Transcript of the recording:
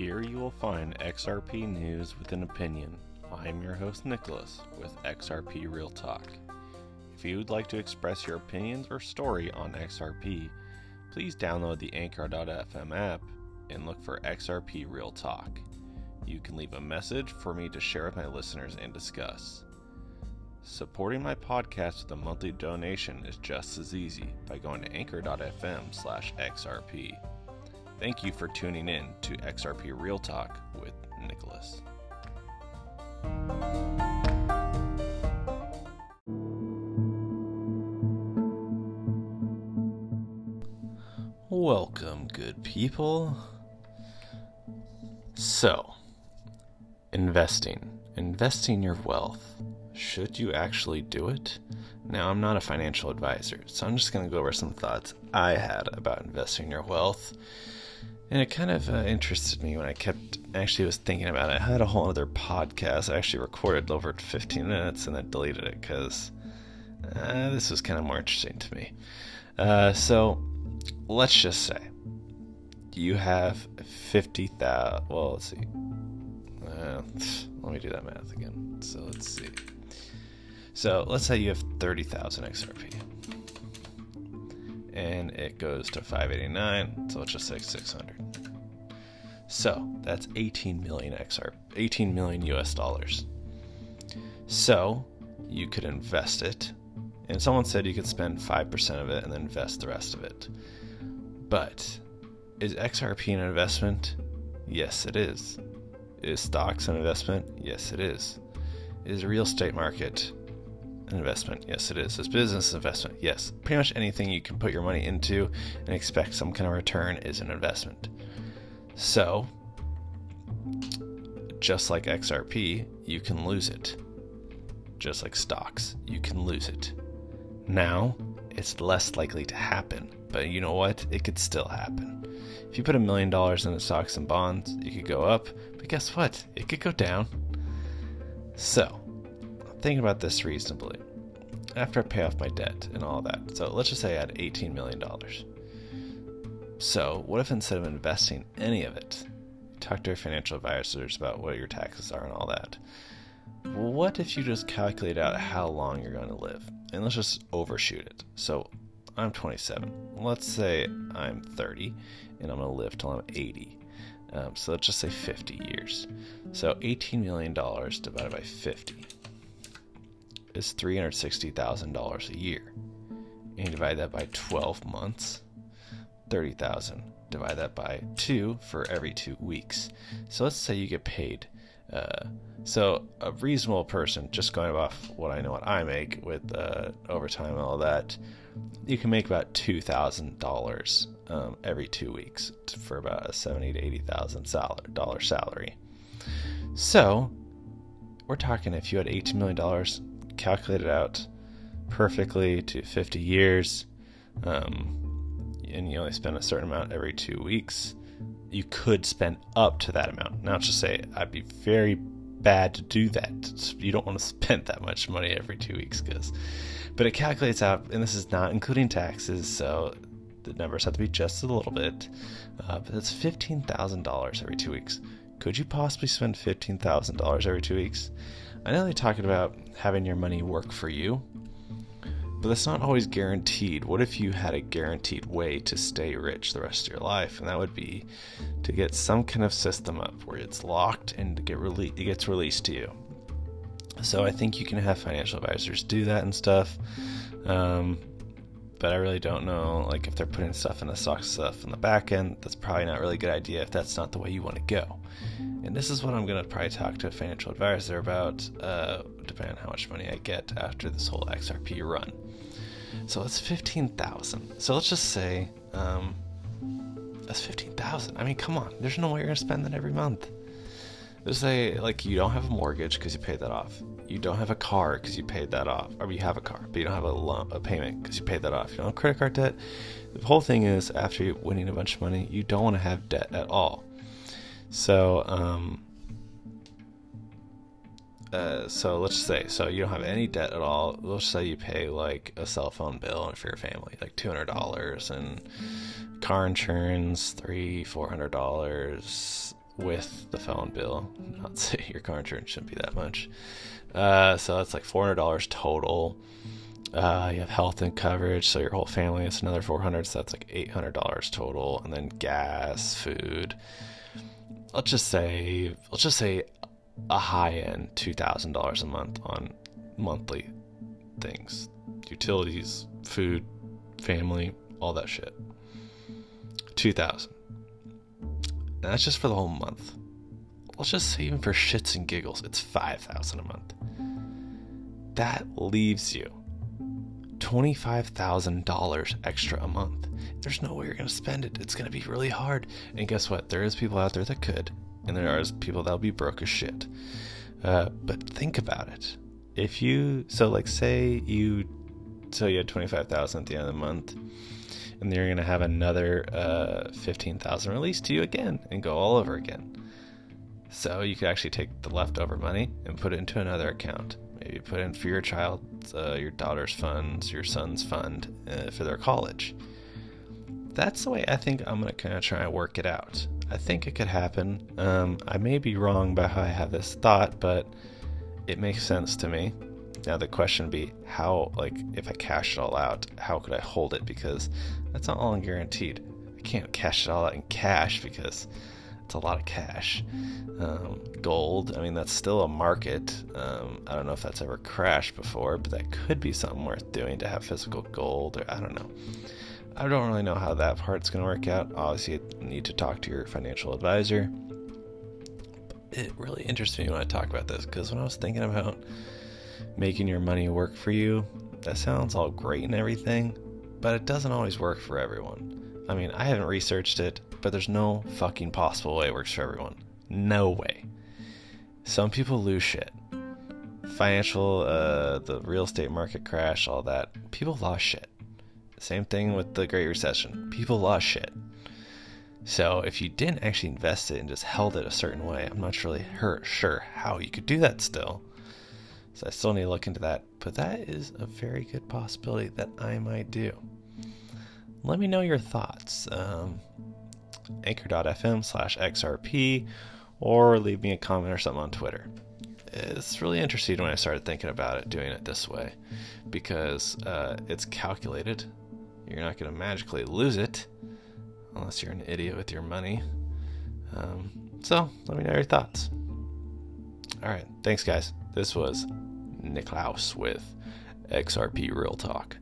Here you will find XRP news with an opinion. I'm your host Nicholas with XRP Real Talk. If you would like to express your opinions or story on XRP, please download the Anchor.fm app and look for XRP Real Talk. You can leave a message for me to share with my listeners and discuss. Supporting my podcast with a monthly donation is just as easy by going to anchor.fm slash XRP. Thank you for tuning in to XRP Real Talk with Nicholas. Welcome, good people. So, investing. Investing your wealth. Should you actually do it? Now, I'm not a financial advisor, so I'm just going to go over some thoughts I had about investing your wealth and it kind of uh, interested me when I kept actually was thinking about it. I had a whole other podcast. I actually recorded over 15 minutes and then deleted it because uh, this was kind of more interesting to me. Uh, so let's just say you have 50,000. Well, let's see. Uh, let me do that math again. So let's see. So let's say you have 30,000 XRP and it goes to 589 so let's just say 600 so that's 18 million xr 18 million us dollars. So you could invest it and someone said you could spend 5% of it and then invest the rest of it. But is xrp an investment? Yes it is. Is stocks an investment? Yes it is. Is real estate market an investment? Yes, it is. Is business investment? Yes. Pretty much anything you can put your money into and expect some kind of return is an investment. So, just like XRP, you can lose it. Just like stocks, you can lose it. Now, it's less likely to happen, but you know what? It could still happen. If you put a million dollars into stocks and bonds, it could go up, but guess what? It could go down. So, thinking about this reasonably. After I pay off my debt and all that, so let's just say I had $18 million. So, what if instead of investing any of it, talk to your financial advisors about what your taxes are and all that? What if you just calculate out how long you're going to live? And let's just overshoot it. So, I'm 27. Let's say I'm 30 and I'm going to live till I'm 80. Um, so let's just say 50 years. So $18 million divided by 50 is $360,000 a year. And you divide that by 12 months, 30,000. Divide that by 2 for every 2 weeks. So let's say you get paid. Uh, so a reasonable person, just going off what I know what I make with uh, overtime and all that, you can make about two thousand um, dollars every two weeks for about a seventy to eighty thousand dollar salary. So we're talking if you had eighteen million dollars calculated out perfectly to 50 years, um, and you only spend a certain amount every two weeks, you could spend up to that amount. Now, just say I'd be very bad to do that. You don't want to spend that much money every two weeks, because, but it calculates out, and this is not including taxes, so the numbers have to be just a little bit. Uh, but it's fifteen thousand dollars every two weeks. Could you possibly spend fifteen thousand dollars every two weeks? I know they're talking about having your money work for you, but that's not always guaranteed. What if you had a guaranteed way to stay rich the rest of your life? And that would be to get some kind of system up where it's locked and get rele- it gets released to you. So I think you can have financial advisors do that and stuff. Um, but I really don't know like if they're putting stuff in the stock stuff in the back end. That's probably not really a good idea if that's not the way you want to go. And this is what I'm going to probably talk to a financial advisor about, uh, depending on how much money I get after this whole XRP run. So it's 15,000. So let's just say um, that's 15,000. I mean, come on. There's no way you're going to spend that every month. Let's say like you don't have a mortgage because you paid that off. You don't have a car because you paid that off, or you have a car but you don't have a loan, a payment because you paid that off. You don't have credit card debt. The whole thing is after you winning a bunch of money, you don't want to have debt at all. So, um, uh, so let's say so you don't have any debt at all. Let's say you pay like a cell phone bill for your family, like two hundred dollars, and car insurance three, four hundred dollars, with the phone bill. Not say your car insurance shouldn't be that much. Uh, so that's like four hundred dollars total. Uh, you have health and coverage, so your whole family is another four hundred. So that's like eight hundred dollars total, and then gas, food. Let's just say, let's just say, a high end two thousand dollars a month on monthly things, utilities, food, family, all that shit. Two thousand. That's just for the whole month. Let's just say even for shits and giggles, it's five thousand a month. That leaves you $25,000 extra a month. There's no way you're going to spend it. It's going to be really hard. And guess what? There is people out there that could, and there are people that'll be broke as shit. Uh, but think about it. If you, so like say you, so you had 25,000 at the end of the month, and you're going to have another uh, 15,000 released to you again and go all over again. So you could actually take the leftover money and put it into another account Maybe put in for your child, uh, your daughter's funds, your son's fund uh, for their college. That's the way I think I'm going to kind of try and work it out. I think it could happen. Um, I may be wrong about how I have this thought, but it makes sense to me. Now the question would be how, like, if I cash it all out, how could I hold it? Because that's not all guaranteed. I can't cash it all out in cash because it's a lot of cash. Um, gold, I mean, that's still a market. Um, I don't know if that's ever crashed before, but that could be something worth doing to have physical gold, or I don't know. I don't really know how that part's going to work out. Obviously, you need to talk to your financial advisor. It really interests me when I talk about this because when I was thinking about making your money work for you, that sounds all great and everything, but it doesn't always work for everyone. I mean, I haven't researched it, but there's no fucking possible way it works for everyone. No way. Some people lose shit. Financial, uh, the real estate market crash, all that. People lost shit. Same thing with the Great Recession. People lost shit. So if you didn't actually invest it and just held it a certain way, I'm not really sure how you could do that still. So I still need to look into that. But that is a very good possibility that I might do let me know your thoughts. Um, anchor.fm slash XRP or leave me a comment or something on Twitter. It's really interesting when I started thinking about it, doing it this way, because uh, it's calculated. You're not going to magically lose it unless you're an idiot with your money. Um, so let me know your thoughts. All right. Thanks, guys. This was Nicholas with XRP Real Talk.